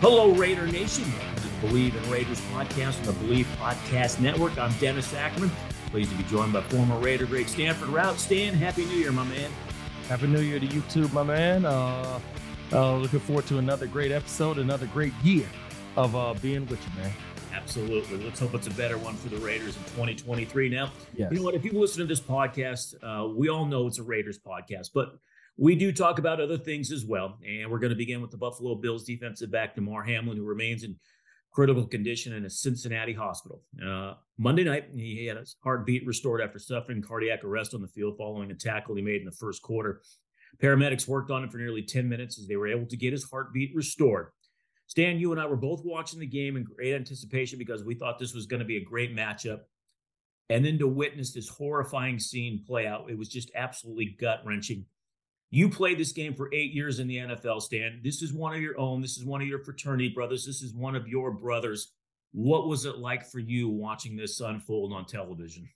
Hello, Raider Nation. Is Bleav in Raiders podcast on the Bleav Podcast Network. I'm Dennis Ackerman. Pleased to be joined by former Raider great Stanford Routt. Stan, Happy New Year, my man. Happy New Year to you too, my man. Uh, uh, looking forward to another great episode, another great year of uh, being with you, man. Absolutely. Let's hope it's a better one for the Raiders in 2023. Now, Yes. you know what? If you listen to this podcast, uh, we all know it's a Raiders podcast, but we do talk about other things as well. And we're going to begin with the Buffalo Bills defensive back, Damar Hamlin, who remains in critical condition in a Cincinnati hospital. Uh, Monday night, he had his heartbeat restored after suffering cardiac arrest on the field following a tackle he made in the first quarter. Paramedics worked on him for nearly 10 minutes as they were able to get his heartbeat restored. Stan, you and I were both watching the game in great anticipation because we thought this was going to be a great matchup. And then to witness this horrifying scene play out, it was just absolutely gut wrenching. You played this game for eight years in the NFL, Stan. This is one of your own. This is one of your fraternity brothers. This is one of your brothers. What was it like for you watching this unfold on television?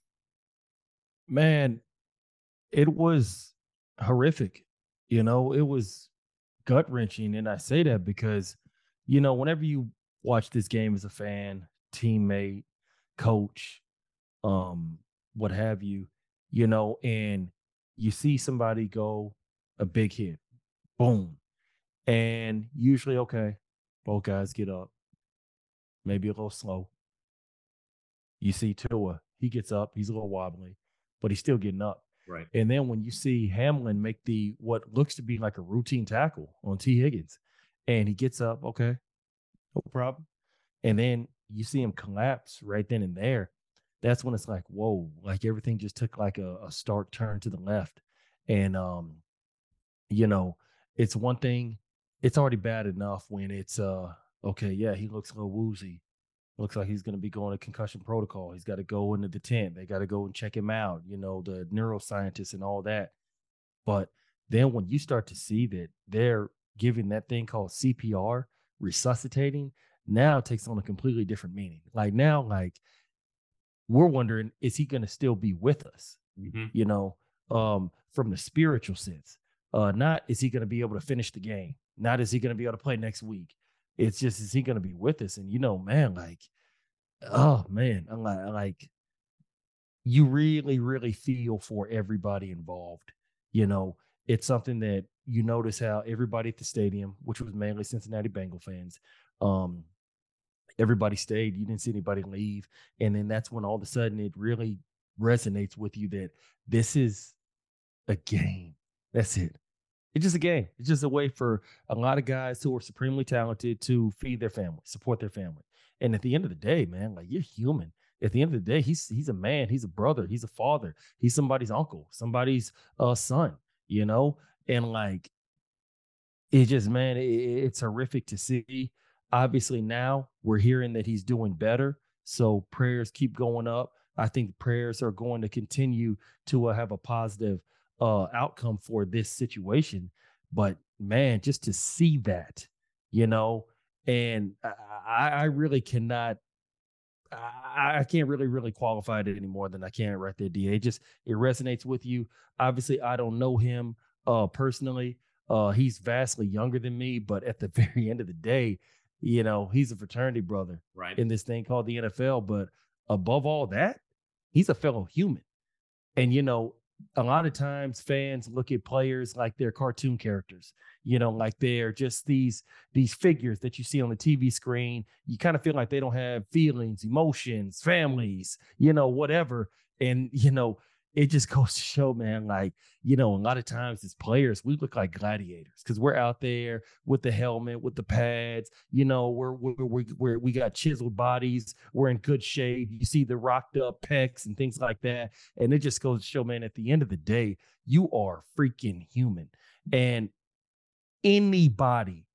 man, it was horrific. You know, it was gut wrenching. And I say that because, you know, whenever you watch this game as a fan, teammate, coach, um, what have you, you know, and you see somebody go a big hit, boom. And usually, okay, both guys get up, maybe a little slow. You see Tua, he gets up, he's a little wobbly, but he's still getting up. Right. And then when you see Hamlin make the what looks to be like a routine tackle on Tee Higgins, and he gets up, okay, no problem. And then you see him collapse right then and there. That's when it's like, whoa, like everything just took like a, a stark turn to the left. And um, you know, it's one thing, it's already bad enough when it's uh okay, yeah, he looks a little woozy. Looks like he's going to be going to concussion protocol. He's got to go into the tent. They got to go and check him out, you know, the neuroscientists and all that. But then when you start to see that they're giving that thing called CPR, resuscitating, now it takes on a completely different meaning. Like now, like we're wondering, is he going to still be with us? Mm-hmm. You know, um, from the spiritual sense. Uh, not is he going to be able to finish the game? Not is he going to be able to play next week? It's just is he going to be with us? And you know, man, like, oh man, I'm like, like, you really, really feel for everybody involved. You know, it's something that you notice how everybody at the stadium, which was mainly Cincinnati Bengal fans, um, everybody stayed. You didn't see anybody leave, and then that's when all of a sudden it really resonates with you that this is a game. That's it. It's just a game. It's just a way for a lot of guys who are supremely talented to feed their family, support their family. And at the end of the day, man, like you're human. At the end of the day, he's he's a man, he's a brother, he's a father, he's somebody's uncle, somebody's uh son, you know? And like it just, man, it, it's horrific to see. Obviously, now we're hearing that he's doing better. So prayers keep going up. I think prayers are going to continue to uh, have a positive uh, outcome for this situation. But man, just to see that, you know, and I, I really cannot. I, I can't really, really qualify it any more than I can right there, Da. It just it resonates with you. Obviously, I don't know him uh, personally. Uh, he's vastly younger than me, but at the very end of the day, you know, he's a fraternity brother Right. in this thing called the NFL. But above all that, he's a fellow human. And, you know, a lot of times fans look at players like they're cartoon characters, you know, like they're just these these figures that you see on the TV screen. You kind of feel like they don't have feelings, emotions, families, you know, whatever. And, you know, it just goes to show, man, like, you know, a lot of times as players, we look like gladiators because we're out there with the helmet, with the pads, you know, we're, we're, we're, we're, we got chiseled bodies, we're in good shape. You see the rocked up pecs and things like that. And it just goes to show, man, at the end of the day, you are freaking human. And anybody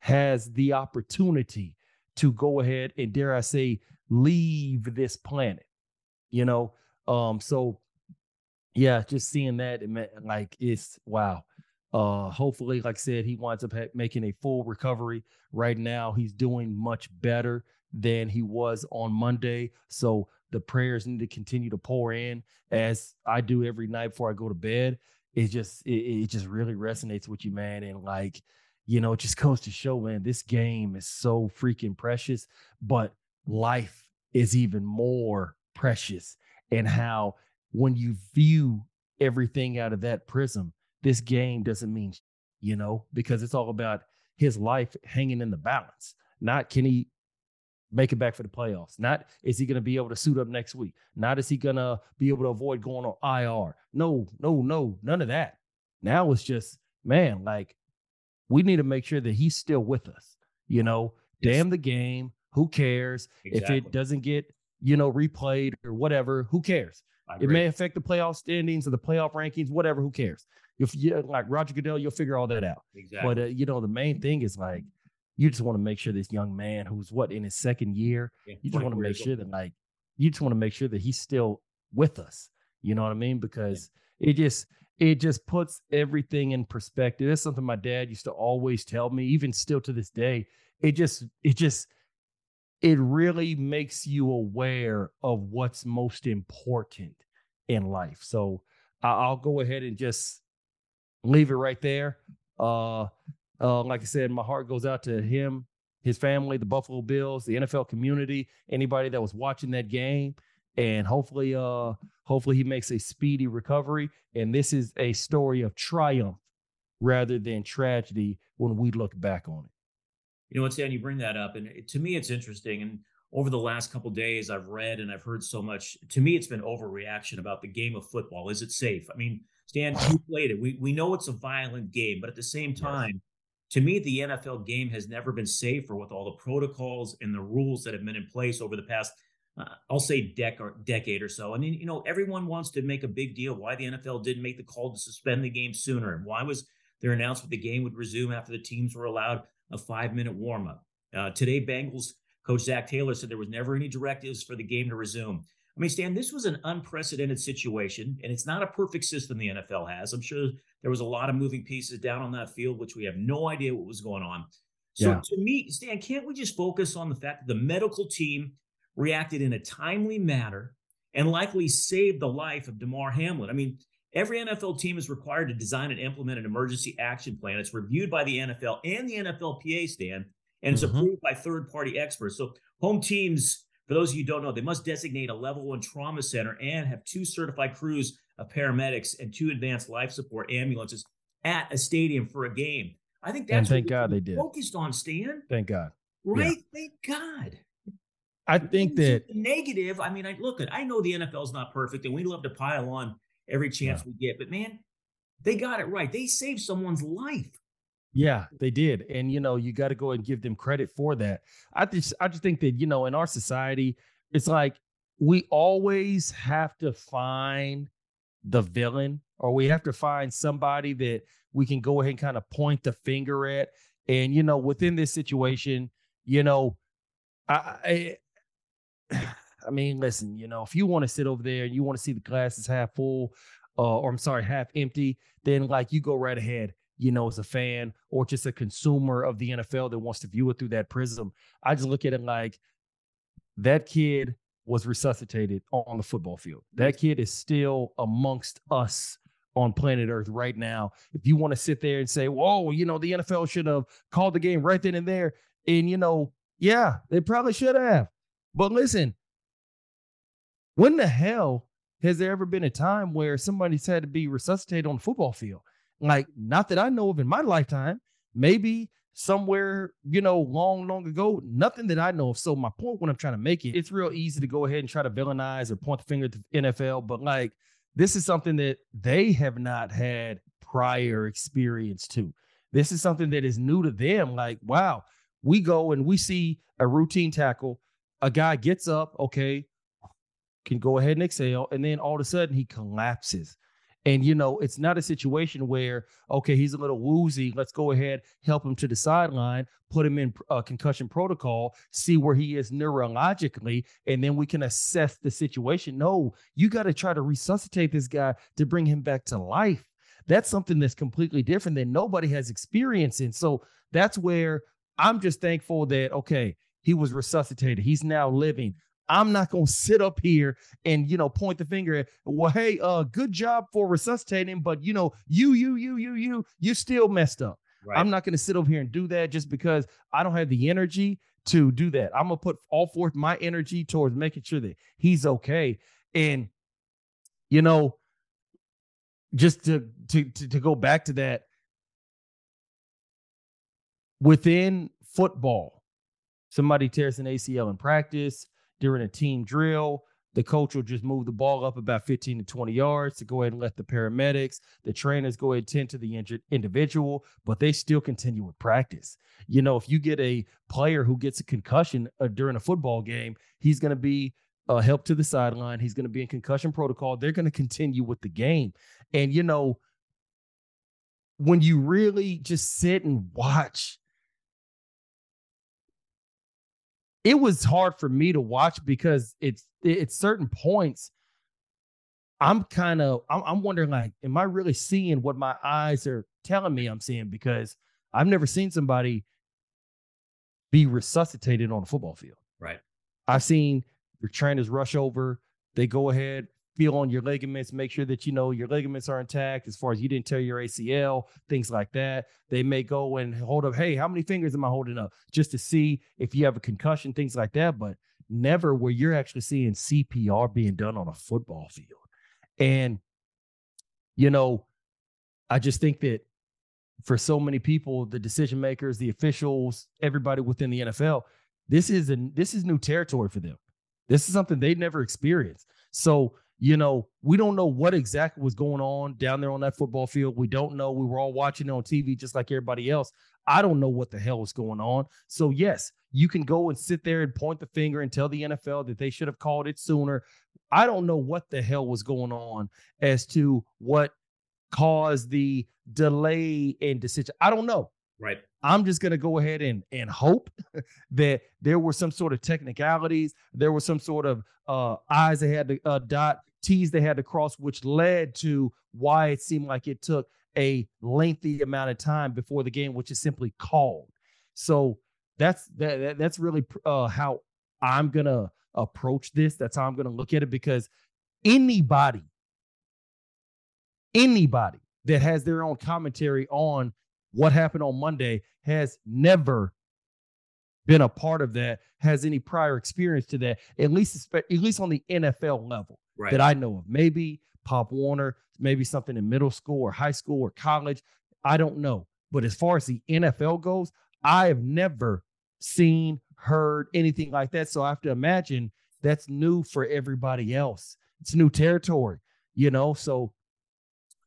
has the opportunity to go ahead and, dare I say, leave this planet, you know? Um, so yeah, just seeing that, it meant, like it's wow. Uh, hopefully, like I said, he winds up ha- making a full recovery. Right now, he's doing much better than he was on Monday. So the prayers need to continue to pour in, as I do every night before I go to bed. It just it, it just really resonates with you, man. And like, you know, it just goes to show, man, this game is so freaking precious, but life is even more precious. And how when you view everything out of that prism, this game doesn't mean, you know, because it's all about his life hanging in the balance. Not can he make it back for the playoffs? Not is he going to be able to suit up next week? Not is he going to be able to avoid going on IR? No, no, no, none of that. Now it's just, man, like we need to make sure that he's still with us. You know, yes. damn the game. Who cares exactly. if it doesn't get, you know, replayed or whatever? Who cares? It may affect the playoff standings or the playoff rankings, whatever. Who cares? If you like Roger Goodell, you'll figure all that out. Exactly. But uh, you know, the main thing is like you just want to make sure this young man who's what in his second year, yeah, you just want to make sure that like you just want to make sure that he's still with us. You know what I mean? Because yeah. it just it just puts everything in perspective. That's something my dad used to always tell me, even still to this day. It just it just it really makes you aware of what's most important in life. So I'll go ahead and just leave it right there. Uh, uh, like I said, my heart goes out to him, his family, the Buffalo Bills, the NFL community, anybody that was watching that game, and hopefully, uh, hopefully he makes a speedy recovery. And this is a story of triumph rather than tragedy when we look back on it. You know what, Stan, you bring that up, and it, to me, it's interesting. And over the last couple days, I've read and I've heard so much. To me, it's been overreaction about the game of football. Is it safe? I mean, Stan, you played it. We we know it's a violent game, but at the same time, to me, the NFL game has never been safer with all the protocols and the rules that have been in place over the past. Uh, I'll say dec- or decade or so. I mean, you know, everyone wants to make a big deal why the NFL didn't make the call to suspend the game sooner, and why was their announcement the game would resume after the teams were allowed a five minute warm up. Uh, today, Bengals coach Zac Taylor said there was never any directives for the game to resume. I mean, Stan, this was an unprecedented situation, and it's not a perfect system the NFL has. I'm sure there was a lot of moving pieces down on that field, which we have no idea what was going on. So, yeah. to me, Stan, can't we just focus on the fact that the medical team reacted in a timely manner and likely saved the life of Damar Hamlin? I mean, Every NFL team is required to design and implement an emergency action plan. It's reviewed by the NFL and the NFLPA, Stan, and it's mm-hmm. approved by third party experts. So, home teams, for those of you who don't know, they must designate a level one trauma center and have two certified crews of paramedics and two advanced life support ambulances at a stadium for a game. I think that's and thank God they did. Focused on Stan. Thank God. Right? Yeah. Thank God. I think that negative. I mean, I look at. I know the NFL is not perfect, and we love to pile on every chance yeah. we get. But man, they got it right. They saved someone's life. Yeah, they did. And you know, you got to go and give them credit for that. I just I just think that, you know, in our society, it's like we always have to find the villain or we have to find somebody that we can go ahead and kind of point the finger at. And you know, within this situation, you know, I, I eh, I mean, listen, you know, if you want to sit over there and you want to see the glasses half full, uh, or I'm sorry, half empty, then like you go right ahead. You know, as a fan or just a consumer of the NFL that wants to view it through that prism, I just look at it like that kid was resuscitated on the football field. That kid is still amongst us on planet Earth right now. If you want to sit there and say, whoa, you know, the NFL should have called the game right then and there. And, you know, yeah, they probably should have. But listen, when the hell has there ever been a time where somebody's had to be resuscitated on the football field? Like, not that I know of in my lifetime. Maybe somewhere, you know, long, long ago. Nothing that I know of. So my point when I'm trying to make it, it's real easy to go ahead and try to villainize or point the finger at the NFL. But like, this is something that they have not had prior experience to. This is something that is new to them. Like, wow, we go and we see a routine tackle. A guy gets up, okay, can go ahead and exhale, and then all of a sudden he collapses. And you know, it's not a situation where okay, he's a little woozy. Let's go ahead, help him to the sideline, put him in a uh, concussion protocol, see where he is neurologically, and then we can assess the situation. No, you got to try to resuscitate this guy to bring him back to life. That's something that's completely different that nobody has experience in. So that's where I'm just thankful that okay, he was resuscitated. He's now living. I'm not gonna sit up here and you know point the finger at well, hey, uh, good job for resuscitating, but you know, you, you, you, you, you, you still messed up. Right. I'm not gonna sit over here and do that just because I don't have the energy to do that. I'm gonna put all forth my energy towards making sure that he's okay. And you know, just to to to, to go back to that within football, somebody tears an ACL in practice during a team drill. The coach will just move the ball up about 15 to 20 yards to go ahead and let the paramedics, the trainers go ahead and tend to the injured individual, but they still continue with practice. You know, if you get a player who gets a concussion uh, during a football game, he's going to be uh, help to the sideline. He's going to be in concussion protocol. They're going to continue with the game. And, you know, when you really just sit and watch it was hard for me to watch because it's it's certain points i'm kind of I'm, I'm, wondering like am i really seeing what my eyes are telling me i'm seeing? Because i've never seen somebody be resuscitated on a football field. Right. I've seen your trainers rush over they go ahead feel on your ligaments, make sure that you know your ligaments are intact as far as you didn't tear your ACL, things like that. They may go and hold up, hey, how many fingers am I holding up? Just to see if you have a concussion, things like that. But never where you're actually seeing CPR being done on a football field. And, you know, I just think that for so many people, the decision makers, the officials, everybody within the NFL, this is a this is new territory for them. This is something they never experienced. So you know, we don't know what exactly was going on down there on that football field. We don't know. We were all watching it on TV just like everybody else. I don't know what the hell was going on. So, yes, you can go and sit there and point the finger and tell the NFL that they should have called it sooner. I don't know what the hell was going on as to what caused the delay in decision. I don't know. Right. I'm just going to go ahead and and hope that there were some sort of technicalities, there were some sort of uh, I's they had to uh, dot, T's they had to cross, which led to why it seemed like it took a lengthy amount of time before the game, which is simply called. So that's that, that's really uh, how I'm gonna approach this. That's how I'm gonna look at it because anybody, anybody that has their own commentary on what happened on Monday has never been a part of that, has any prior experience to that, at least at least on the NFL level right. that I know of. Maybe Pop Warner, maybe something in middle school or high school or college. I don't know. But as far as the NFL goes, I have never seen, heard anything like that. So I have to imagine that's new for everybody else. It's new territory, you know. So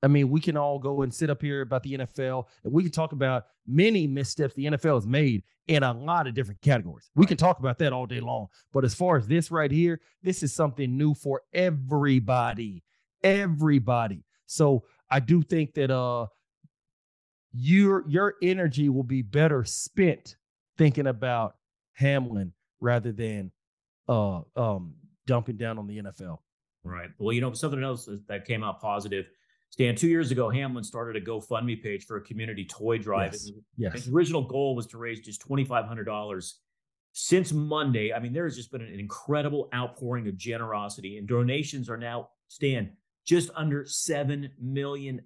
I mean, we can all go and sit up here about the NFL and we can talk about many missteps the NFL has made in a lot of different categories. We can talk about that all day long. But as far as this right here, this is something new for everybody. Everybody. So I do think that uh your your energy will be better spent thinking about Hamlin rather than uh um dumping down on the NFL. Right. Well, you know, something else that came out positive Stan, two years ago, Hamlin started a GoFundMe page for a community toy drive. Yes. yes. His original goal was to raise just $2,500. Since Monday, I mean, there has just been an incredible outpouring of generosity, and donations are now, Stan, just under $7 million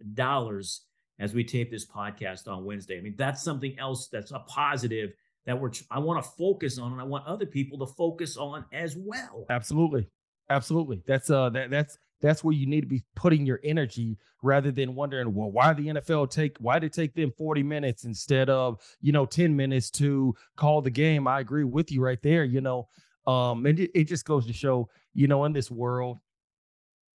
as we tape this podcast on Wednesday. I mean, that's something else that's a positive that we're I want to focus on and I want other people to focus on as well. Absolutely. Absolutely. That's uh that that's that's where you need to be putting your energy rather than wondering, well, why the NFL take why did it take them 40 minutes instead of, you know, 10 minutes to call the game. I agree with you right there, you know. Um, and it, it just goes to show, you know, in this world,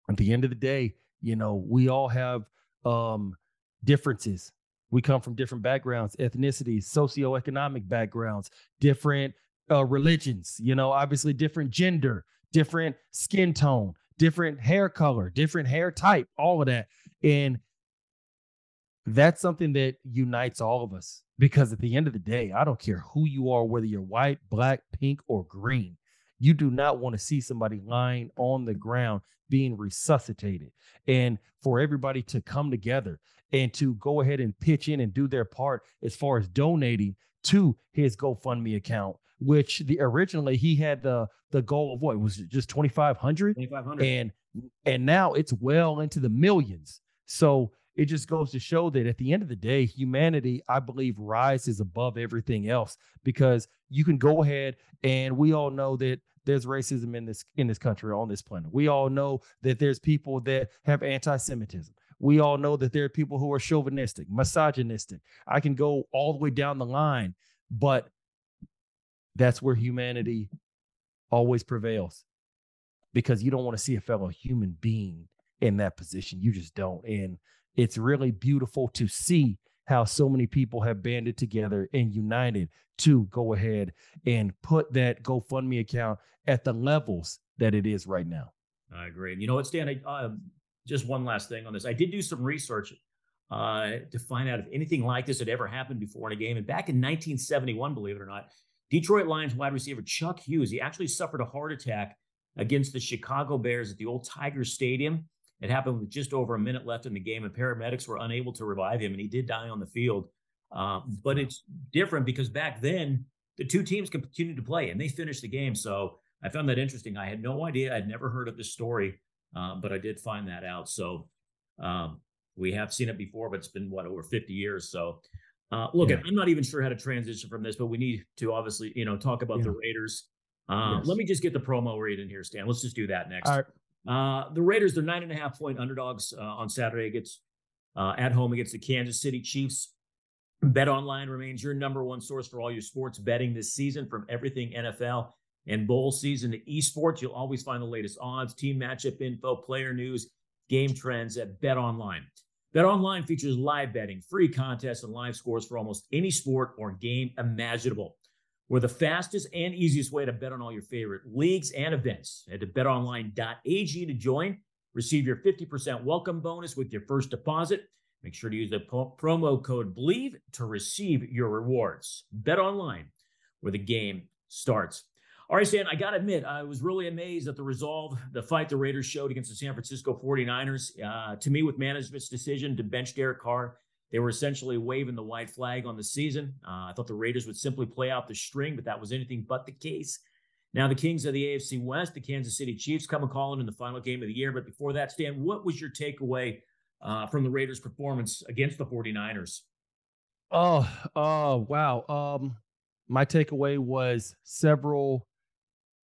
at the end of the day, You know, we all have um, differences. We come from different backgrounds, ethnicities, socioeconomic backgrounds, different uh, religions, you know, obviously different gender, different skin tone, different hair color, different hair type, all of that. And that's something that unites all of us because at the end of the day, I don't care who you are, whether you're white, black, pink, or green. You do not want to see somebody lying on the ground being resuscitated. And for everybody to come together and to go ahead and pitch in and do their part as far as donating to his GoFundMe account, which the originally he had the the goal of what was it just 2500 2500 and and now it's well into the millions. So it just goes to show that at the end of the day, humanity, I believe, rises above everything else because you can go ahead and we all know that there's racism in this in this country on this planet. We all know that there's people that have anti-Semitism. We all know that there are people who are chauvinistic, misogynistic. I can go all the way down the line, but that's where humanity always prevails because you don't want to see a fellow human being in that position. You just don't. And it's really beautiful to see how so many people have banded together and united to go ahead and put that GoFundMe account at the levels that it is right now. I agree. And you know what, Stan? I, uh, just one last thing on this. I did do some research uh, to find out if anything like this had ever happened before in a game. And back in 1971, believe it or not, Detroit Lions wide receiver Chuck Hughes, he actually suffered a heart attack against the Chicago Bears at the old Tiger Stadium. It happened with just over a minute left in the game, and paramedics were unable to revive him, and he did die on the field. Uh, but it's different because back then the two teams continued to play and they finished the game. So I found that interesting. I had no idea. I'd never heard of this story, uh, but I did find that out. So um, we have seen it before, but it's been what over 50 years. So uh, look, yeah. I'm not even sure how to transition from this, but we need to obviously, you know, talk about yeah. the Raiders. Uh, yes. Let me just get the promo read in here, Stan. Let's just do that next. All right. Uh, the Raiders, they're nine and a half point underdogs uh, on Saturday against uh, at home against the Kansas City Chiefs. Bet Online remains your number one source for all your sports betting this season, from everything NFL and bowl season to esports. You'll always find the latest odds, team matchup info, player news, game trends at Bet Online. Bet Online features live betting, free contests, and live scores for almost any sport or game imaginable. We're the fastest and easiest way to bet on all your favorite leagues and events. Head to betonline.ag to join. Receive your 50% welcome bonus with your first deposit. Make sure to use the promo code BLEAV to receive your rewards. Bet online, where the game starts. All right, Stan, I got to admit, I was really amazed at the resolve, the fight the Raiders showed against the San Francisco 49ers. Uh, to me, with management's decision to bench Derek Carr, they were essentially waving the white flag on the season. Uh, I thought the Raiders would simply play out the string, but that was anything but the case. Now, the Kings of the AFC West, the Kansas City Chiefs, come and calling in the final game of the year. But before that, Stan, what was your takeaway uh, from the Raiders' performance against the 49ers? Oh, oh, wow. Um, my takeaway was several,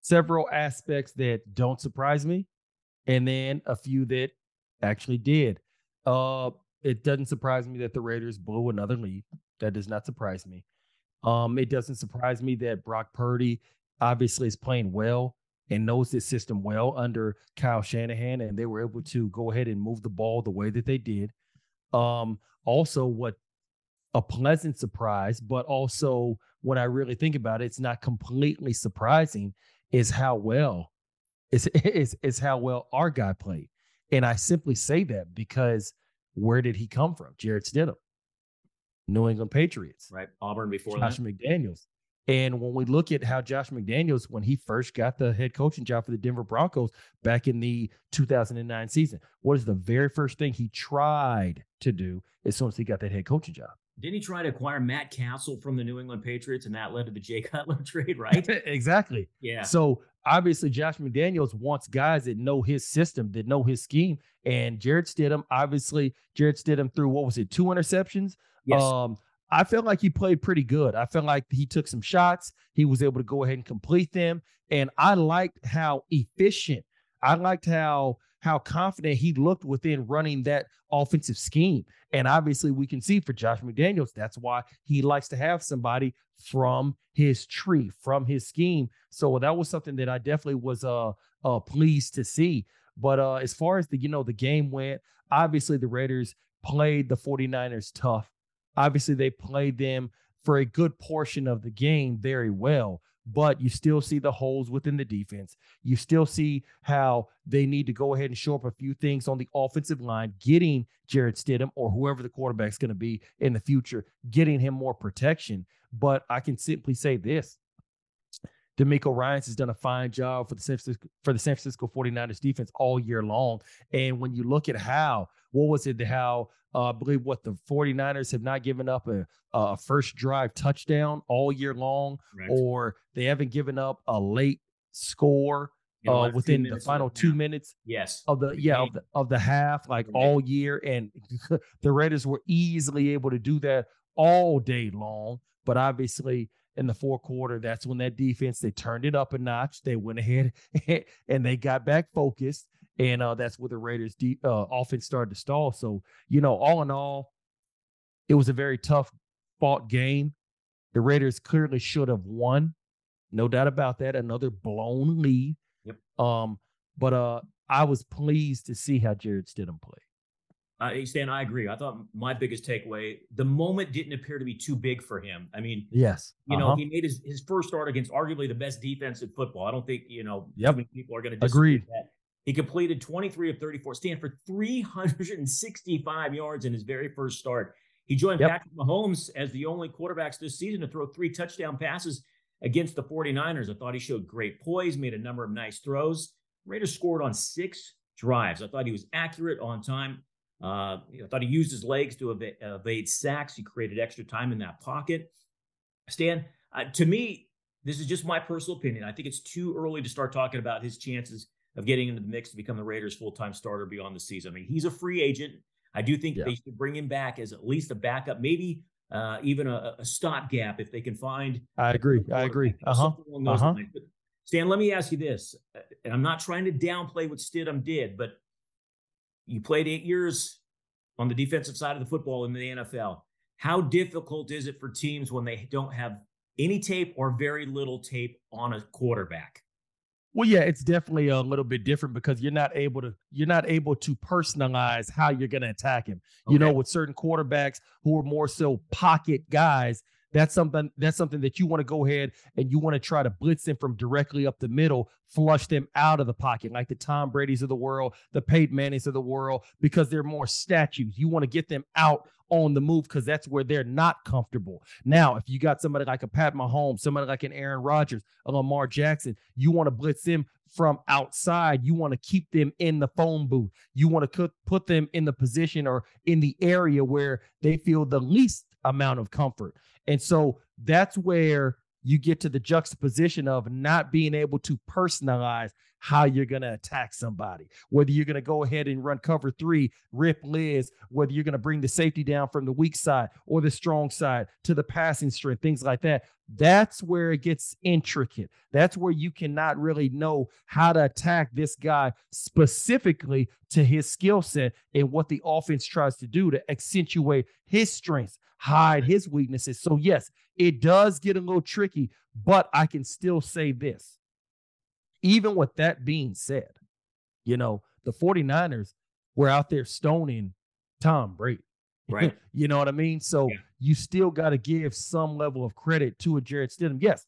several aspects that don't surprise me, and then a few that actually did. Uh, it doesn't surprise me that the Raiders blew another lead. That does not surprise me. Um, it doesn't surprise me that Brock Purdy obviously is playing well and knows this system well under Kyle Shanahan, and they were able to go ahead and move the ball the way that they did. Um, also, what a pleasant surprise, but also when I really think about it, it's not completely surprising is how well is is is how well our guy played. And I simply say that because where did he come from? Jarrett Stidham, New England Patriots. Right. Auburn before Josh that. McDaniels. And when we look at how Josh McDaniels, when he first got the head coaching job for the Denver Broncos back in the 2009 season, what is the very first thing he tried to do as soon as he got that head coaching job? Didn't he try to acquire Matt Cassel from the New England Patriots, and that led to the Jay Cutler trade, right? exactly. Yeah. So obviously, Josh McDaniels wants guys that know his system, that know his scheme. And Jarrett Stidham, obviously, Jarrett Stidham threw what was it, two interceptions? Yes. Um, I felt like he played pretty good. I felt like he took some shots. He was able to go ahead and complete them. And I liked how efficient. I liked how how confident he looked within running that offensive scheme. And obviously, we can see for Josh McDaniels, that's why he likes to have somebody from his tree, from his scheme. So that was something that I definitely was uh, uh pleased to see. But uh, as far as the you know the game went, obviously the Raiders played the 49ers tough. Obviously they played them for a good portion of the game very well but you still see the holes within the defense. You still see how they need to go ahead and show up a few things on the offensive line, getting Jarrett Stidham or whoever the quarterback's going to be in the future, getting him more protection. But I can simply say this. DeMeco Ryans has done a fine job for the San Francisco, for the San Francisco 49ers defense all year long. And when you look at how, what was it, how uh, I believe what the 49ers have not given up a, a first drive touchdown all year long, or they haven't given up a late score uh, within the final two minutes. Yes. Of the yeah of the, of the half, like right. all year, and the Raiders were easily able to do that all day long. But obviously, in the fourth quarter, that's when that defense they turned it up a notch. They went ahead and they got back focused and uh, that's where the Raiders' deep, uh, offense started to stall. So you know, all in all, it was a very tough fought game. The Raiders clearly should have won, no doubt about that. Another blown lead. Yep. Um, but uh, I was pleased to see how Jarrett Stidham play. Uh, Stan, I agree. I thought my biggest takeaway, the moment didn't appear to be too big for him. I mean, yes, you uh-huh. know, he made his, his first start against arguably the best defense in football. I don't think, you know, yep. many people are going to disagree with that. He completed 23 of 34, stand for 365 yards in his very first start. He joined yep. Patrick Mahomes as the only quarterbacks this season to throw three touchdown passes against the 49ers. I thought he showed great poise, made a number of nice throws. Raiders scored on six drives. I thought he was accurate on time. Uh, I thought he used his legs to evade, evade sacks. He created extra time in that pocket. Stan, uh, to me, this is just my personal opinion. I think it's too early to start talking about his chances of getting into the mix to become the Raiders' full time starter beyond the season. I mean, he's a free agent. I do think yeah. they should bring him back as at least a backup, maybe uh, even a, a stopgap if they can find. I agree. I agree. Uh huh. Uh-huh. Stan, let me ask you this, uh, and I'm not trying to downplay what Stidham did, but you played eight years on the defensive side of the football in the NFL. How difficult is it for teams when they don't have any tape or very little tape on a quarterback? Well, yeah, it's definitely a little bit different because you're not able to you're not able to personalize how you're going to attack him. Okay. You know, with certain quarterbacks who are more so pocket guys, that's something that's something that you want to go ahead and you want to try to blitz them from directly up the middle, flush them out of the pocket, like the Tom Brady's of the world, the Peyton Manning's of the world, because they're more statues. You want to get them out on the move because that's where they're not comfortable. Now, if you got somebody like a Pat Mahomes, somebody like an Aaron Rodgers, a Lamar Jackson, you want to blitz them from outside. You want to keep them in the phone booth. You want to put them in the position or in the area where they feel the least amount of comfort. And so that's where you get to the juxtaposition of not being able to personalize how you're going to attack somebody. Whether you're going to go ahead and run cover three, rip Liz, whether you're going to bring the safety down from the weak side or the strong side to the passing strength, things like that. That's where it gets intricate. That's where you cannot really know how to attack this guy specifically to his skill set and what the offense tries to do to accentuate his strengths, hide his weaknesses. So, yes, it does get a little tricky, but I can still say this even with that being said, you know, the 49ers were out there stoning Tom Brady. Right. you know what I mean? So yeah. you still got to give some level of credit to a Jarrett Stidham. Yes,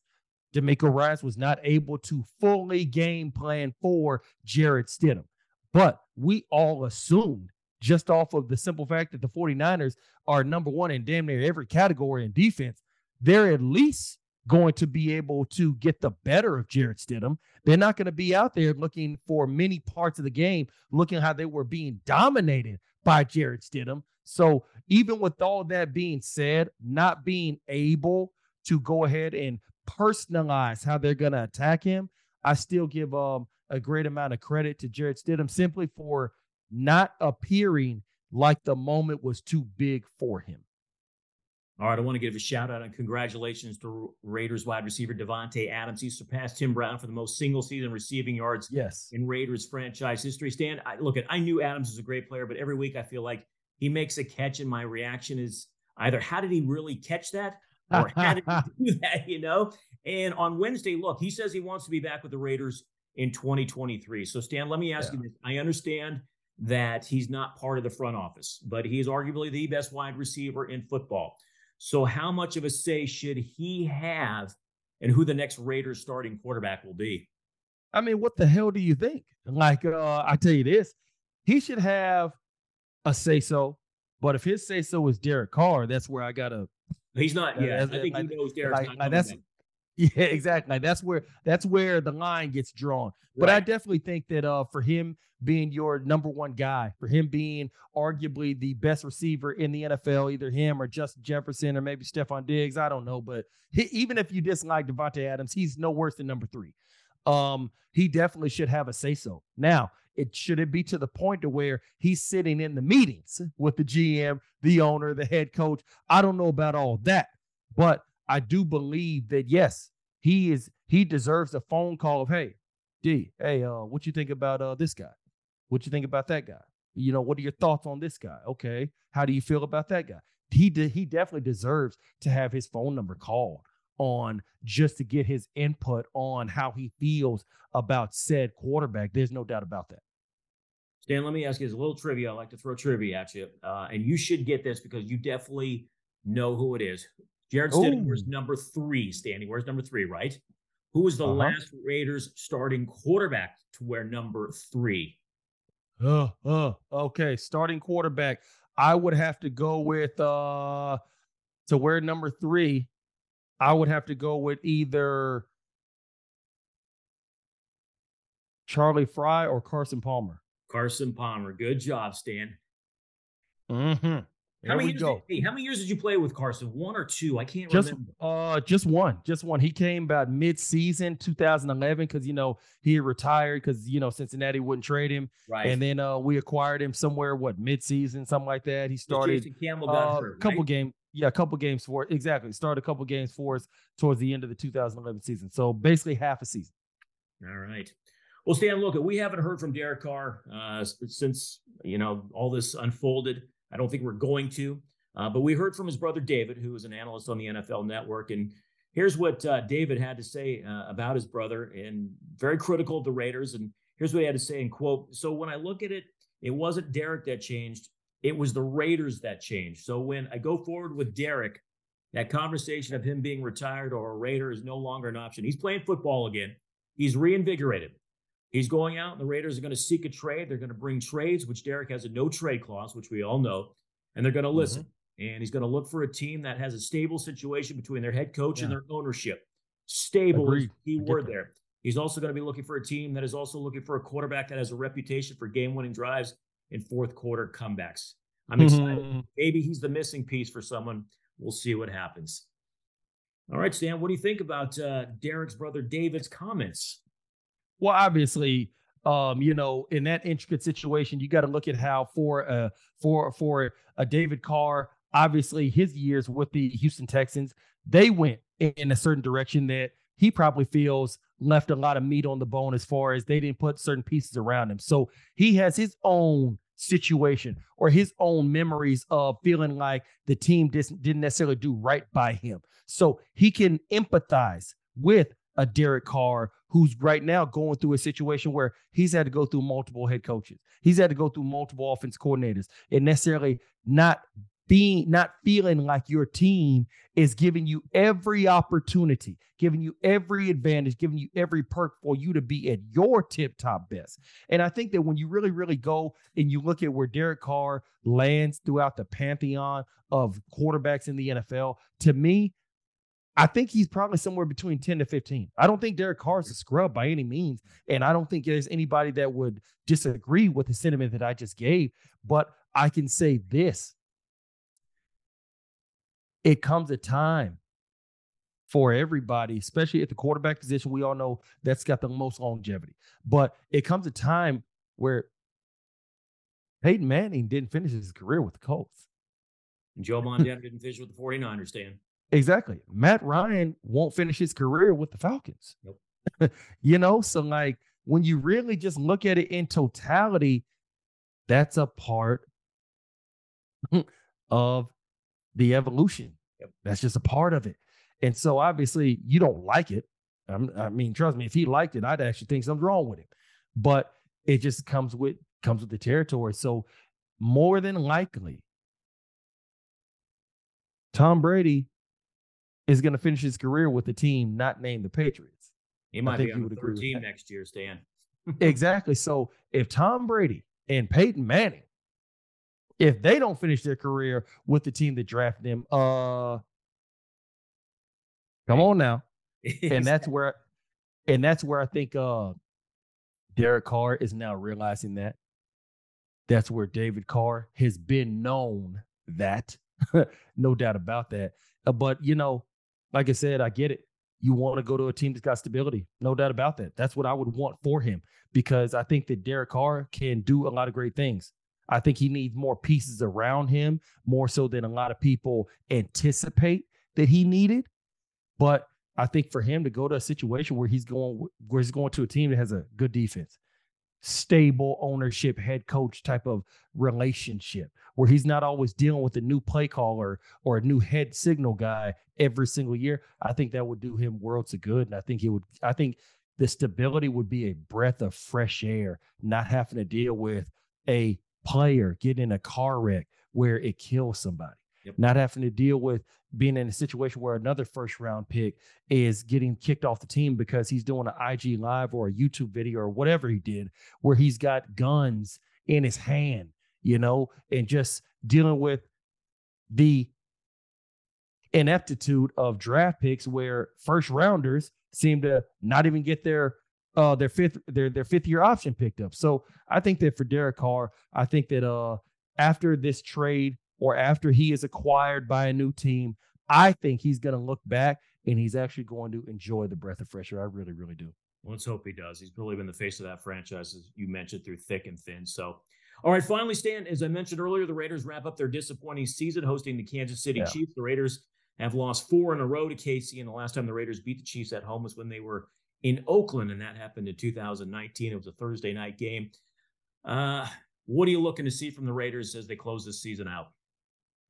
DeMeco Ryans was not able to fully game plan for Jarrett Stidham, but we all assumed just off of the simple fact that the 49ers are number one in damn near every category in defense, they're at least going to be able to get the better of Jarrett Stidham. They're not going to be out there looking for many parts of the game, looking how they were being dominated by Jarrett Stidham. So even with all that being said, not being able to go ahead and personalize how they're going to attack him, I still give um, a great amount of credit to Jared Stidham simply for not appearing like the moment was too big for him. All right, I want to give a shout out and congratulations to Raiders wide receiver Davante Adams. He surpassed Tim Brown for the most single season receiving yards yes. in Raiders franchise history. Stan, I, look, at I knew Adams was a great player, but every week I feel like he makes a catch, and my reaction is either how did he really catch that, or how did he do that? You know. And on Wednesday, look, he says he wants to be back with the Raiders in 2023. So, Stan, let me ask Yeah. you this. I understand that he's not part of the front office, but he is arguably the best wide receiver in football. So, how much of a say should he have in who the next Raiders starting quarterback will be? I mean, what the hell do you think? Like, uh, I tell you this, he should have a say so. But if his say so is Derek Carr, that's where I gotta. He's not. Yeah, Yeah, I think he knows Derek's like- not like that's- back. Yeah, exactly. That's where that's where the line gets drawn. But I definitely think that uh, for him being your number one guy, for him being arguably the best receiver in the NFL, either him or Justin Jefferson or maybe Stefon Diggs, I don't know. But he, even if you dislike Davante Adams, he's no worse than number three. Um, he definitely should have a say so. Now, it should it be to the point to where he's sitting in the meetings with the GM, the owner, the head coach. I don't know about all that, but I do believe that yes, he is he deserves a phone call of hey, D, hey, uh, what you think about uh this guy? What you think about that guy? You know, what are your thoughts on this guy? Okay, how do you feel about that guy? He de- he definitely deserves to have his phone number called on just to get his input on how he feels about said quarterback. There's no doubt about that. Stan, let me ask you this a little trivia. I like to throw trivia at you, uh, and you should get this because you definitely know who it is. Jarrett Stidham was number three. Standing, where's number three? Right? Who was the Uh-huh. last Raiders starting quarterback to wear number three? Uh, uh, okay. Starting quarterback. I would have to go with uh to wear number three. I would have to go with either Charlie Frye or Carson Palmer. Carson Palmer. Good job, Stan. Mm-hmm. How many, years go. Did, how many years did you play with Carson? One or two? I can't Just remember. uh just one. Just one. He came about mid-season 2011 because you know he retired because you know Cincinnati wouldn't trade him. Right. And then uh we acquired him somewhere, what, mid-season, something like that. He started Jason Campbell got a hurt. couple right? game, yeah, a couple games for exactly. Started a couple games for us towards the end of the 2011 season. So basically half a season. All right. Well, Stan, look, we haven't heard from Derek Carr uh, since you know all this unfolded. I don't think we're going to, uh, but we heard from his brother David, who is an analyst on the NFL Network, and here's what uh, David had to say uh, about his brother, and very critical of the Raiders. And here's what he had to say in quote: "So when I look at it, it wasn't Derek that changed; it was the Raiders that changed. So when I go forward with Derek." That conversation of him being retired or a Raider is no longer an option. He's playing football again. He's reinvigorated. He's going out, and the Raiders are going to seek a trade. They're going to bring trades, which Derek has a no trade clause, which we all know, and they're going to Mm-hmm. listen. And he's going to look for a team that has a stable situation between their head coach and their ownership. Stable Agreed. is the key word there. He's also going to be looking for a team that is also looking for a quarterback that has a reputation for game winning drives and fourth quarter comebacks. I'm excited. Mhm. Maybe he's the missing piece for someone. We'll see what happens. All right, Stan, what do you think about uh, Derek's brother David's comments? Well, obviously, um, you know, in that intricate situation, you got to look at how for uh for for a David Carr, obviously his years with the Houston Texans, they went in, a certain direction that he probably feels left a lot of meat on the bone as far as they didn't put certain pieces around him. So he has his own situation or his own memories of feeling like the team didn't necessarily do right by him. So he can empathize with a Derek Carr who's right now going through a situation where he's had to go through multiple head coaches. He's had to go through multiple offense coordinators and necessarily not being not feeling like your team is giving you every opportunity, giving you every advantage, giving you every perk for you to be at your tip top best. And I think that when you really, really go and you look at where Derek Carr lands throughout the pantheon of quarterbacks in the NFL, to me, I think he's probably somewhere between 10 to 15. I don't think Derek Carr is a scrub by any means. And I don't think there's anybody that would disagree with the sentiment that I just gave. But I can say this it comes a time for everybody, especially at the quarterback position. We all know that's got the most longevity. But it comes a time where Peyton Manning didn't finish his career with the Colts. And Joe Montana didn't finish with the 49ers, Stan. Exactly. Matt Ryan won't finish his career with the Falcons. Nope. you know, so like when you really just look at it in totality, that's a part of the evolution. Yep. That's just a part of it. And so obviously you don't like it. I'm, I mean, trust me, if he liked it, I'd actually think something's wrong with him. But it just comes with comes with the territory. So more than likely, Tom Brady is going to finish his career with a team not named the Patriots. He might be on the third team next year, Stan. exactly. So if Tom Brady and Peyton Manning, if they don't finish their career with the team that drafted them, uh, come on now, and that's where, and that's where I think uh, Derek Carr is now realizing that. That's where David Carr has been known that, no doubt about that. Uh, but you know, like I said, I get it. You want to go to a team that's got stability, no doubt about that. That's what I would want for him because I think that Derek Carr can do a lot of great things. I think he needs more pieces around him, more so than a lot of people anticipate that he needed. But I think for him to go to a situation where he's going where he's going to a team that has a good defense, stable ownership, head coach type of relationship, where he's not always dealing with a new play caller or a new head signal guy every single year, I think that would do him worlds of good. And I think it would, I think the stability would be a breath of fresh air, not having to deal with a player getting in a car wreck where it kills somebody. Yep. Not having to deal with being in a situation where another first round pick is getting kicked off the team because he's doing an IG live or a YouTube video or whatever he did, where he's got guns in his hand, you know, and just dealing with the ineptitude of draft picks where first rounders seem to not even get their uh their fifth their their fifth year option picked up. So I think that for Derek Carr, I think that uh after this trade or after he is acquired by a new team, I think he's going to look back and he's actually going to enjoy the breath of fresh air. I really, really do. Well, let's hope he does. He's really been the face of that franchise, as you mentioned, through thick and thin. So, all right, finally, Stan, as I mentioned earlier, the Raiders wrap up their disappointing season hosting the Kansas City yeah. Chiefs. The Raiders have lost four in a row to KC, and the last time the Raiders beat the Chiefs at home was when they were in Oakland, and that happened in 2019. It was a Thursday night game. Uh, what are you looking to see from the Raiders as they close this season out?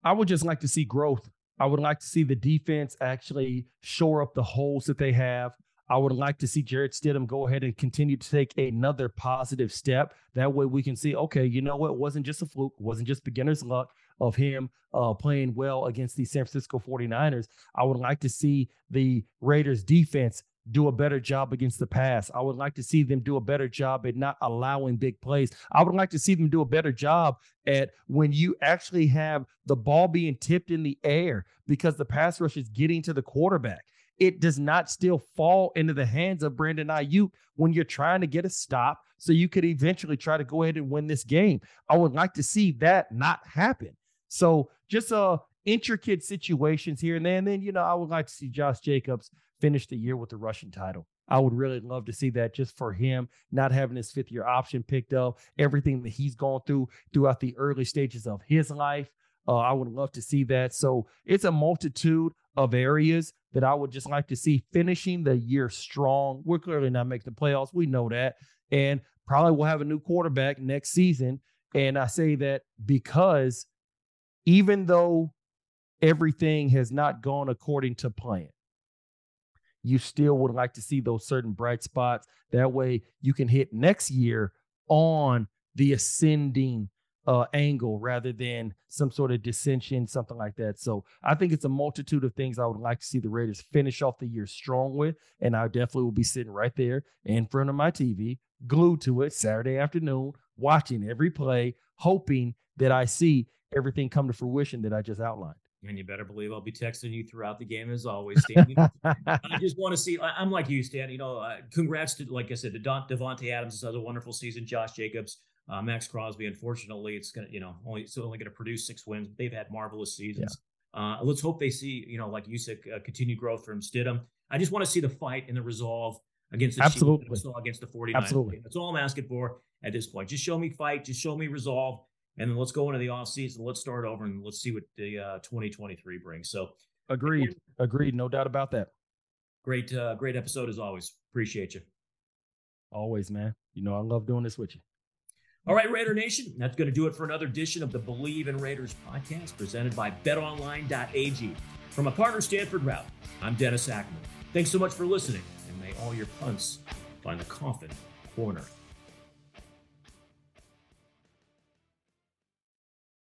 I would just like to see growth. I would like to see the defense actually shore up the holes that they have. I would like to see Jarrett Stidham go ahead and continue to take another positive step. That way we can see, okay, you know what? Wasn't just a fluke, wasn't just beginner's luck of him uh, playing well against the San Francisco 49ers. I would like to see the Raiders defense do a better job against the pass. I would like to see them do a better job at not allowing big plays. I would like to see them do a better job at when you actually have the ball being tipped in the air because the pass rush is getting to the quarterback. It does not still fall into the hands of Brandon Aiyuk when you're trying to get a stop so you could eventually try to go ahead and win this game. I would like to see that not happen. So just uh intricate situations here and there. And then, you know, I would like to see Josh Jacobs finish the year with the rushing title. I would really love to see that just for him, not having his fifth year option picked up, everything that he's gone through throughout the early stages of his life. Uh, I would love to see that. So it's a multitude of areas that I would just like to see finishing the year strong. We're clearly not making the playoffs. We know that. And probably we'll have a new quarterback next season. And I say that because even though everything has not gone according to plan, you still would like to see those certain bright spots. That way you can hit next year on the ascending uh, angle rather than some sort of dissension, something like that. So I think it's a multitude of things I would like to see the Raiders finish off the year strong with. And I definitely will be sitting right there in front of my TV, glued to it Saturday afternoon, watching every play, hoping that I see everything come to fruition that I just outlined. And you better believe I'll be texting you throughout the game as always, Stan. You know, I just want to see. I'm like you, Stan. You know, uh, congrats to, like I said, to Don, Davante Adams has had a wonderful season. Josh Jacobs, uh, Maxx Crosby. Unfortunately, it's gonna, you know, only it's only going to produce six wins. They've had marvelous seasons. Yeah. Uh, let's hope they see, you know, like you said, uh, continued growth from Stidham. I just want to see the fight and the resolve against the Absolutely. Chiefs, against the 49ers. Absolutely. That's all I'm asking for at this point. Just show me fight. Just show me resolve and then let's go into the off season. Let's start over and let's see what the uh, 2023 brings. So, agreed, agreed, no doubt about that. Great, uh, great episode as always. Appreciate you. Always, man. You know I love doing this with you. All right, Raider Nation, that's going to do it for another edition of the Bleav in Raiders podcast presented by BetOnline.ag. From a partner, Stanford Route, I'm Dennis Ackerman. Thanks so much for listening, and may may all your punts find the coffin corner.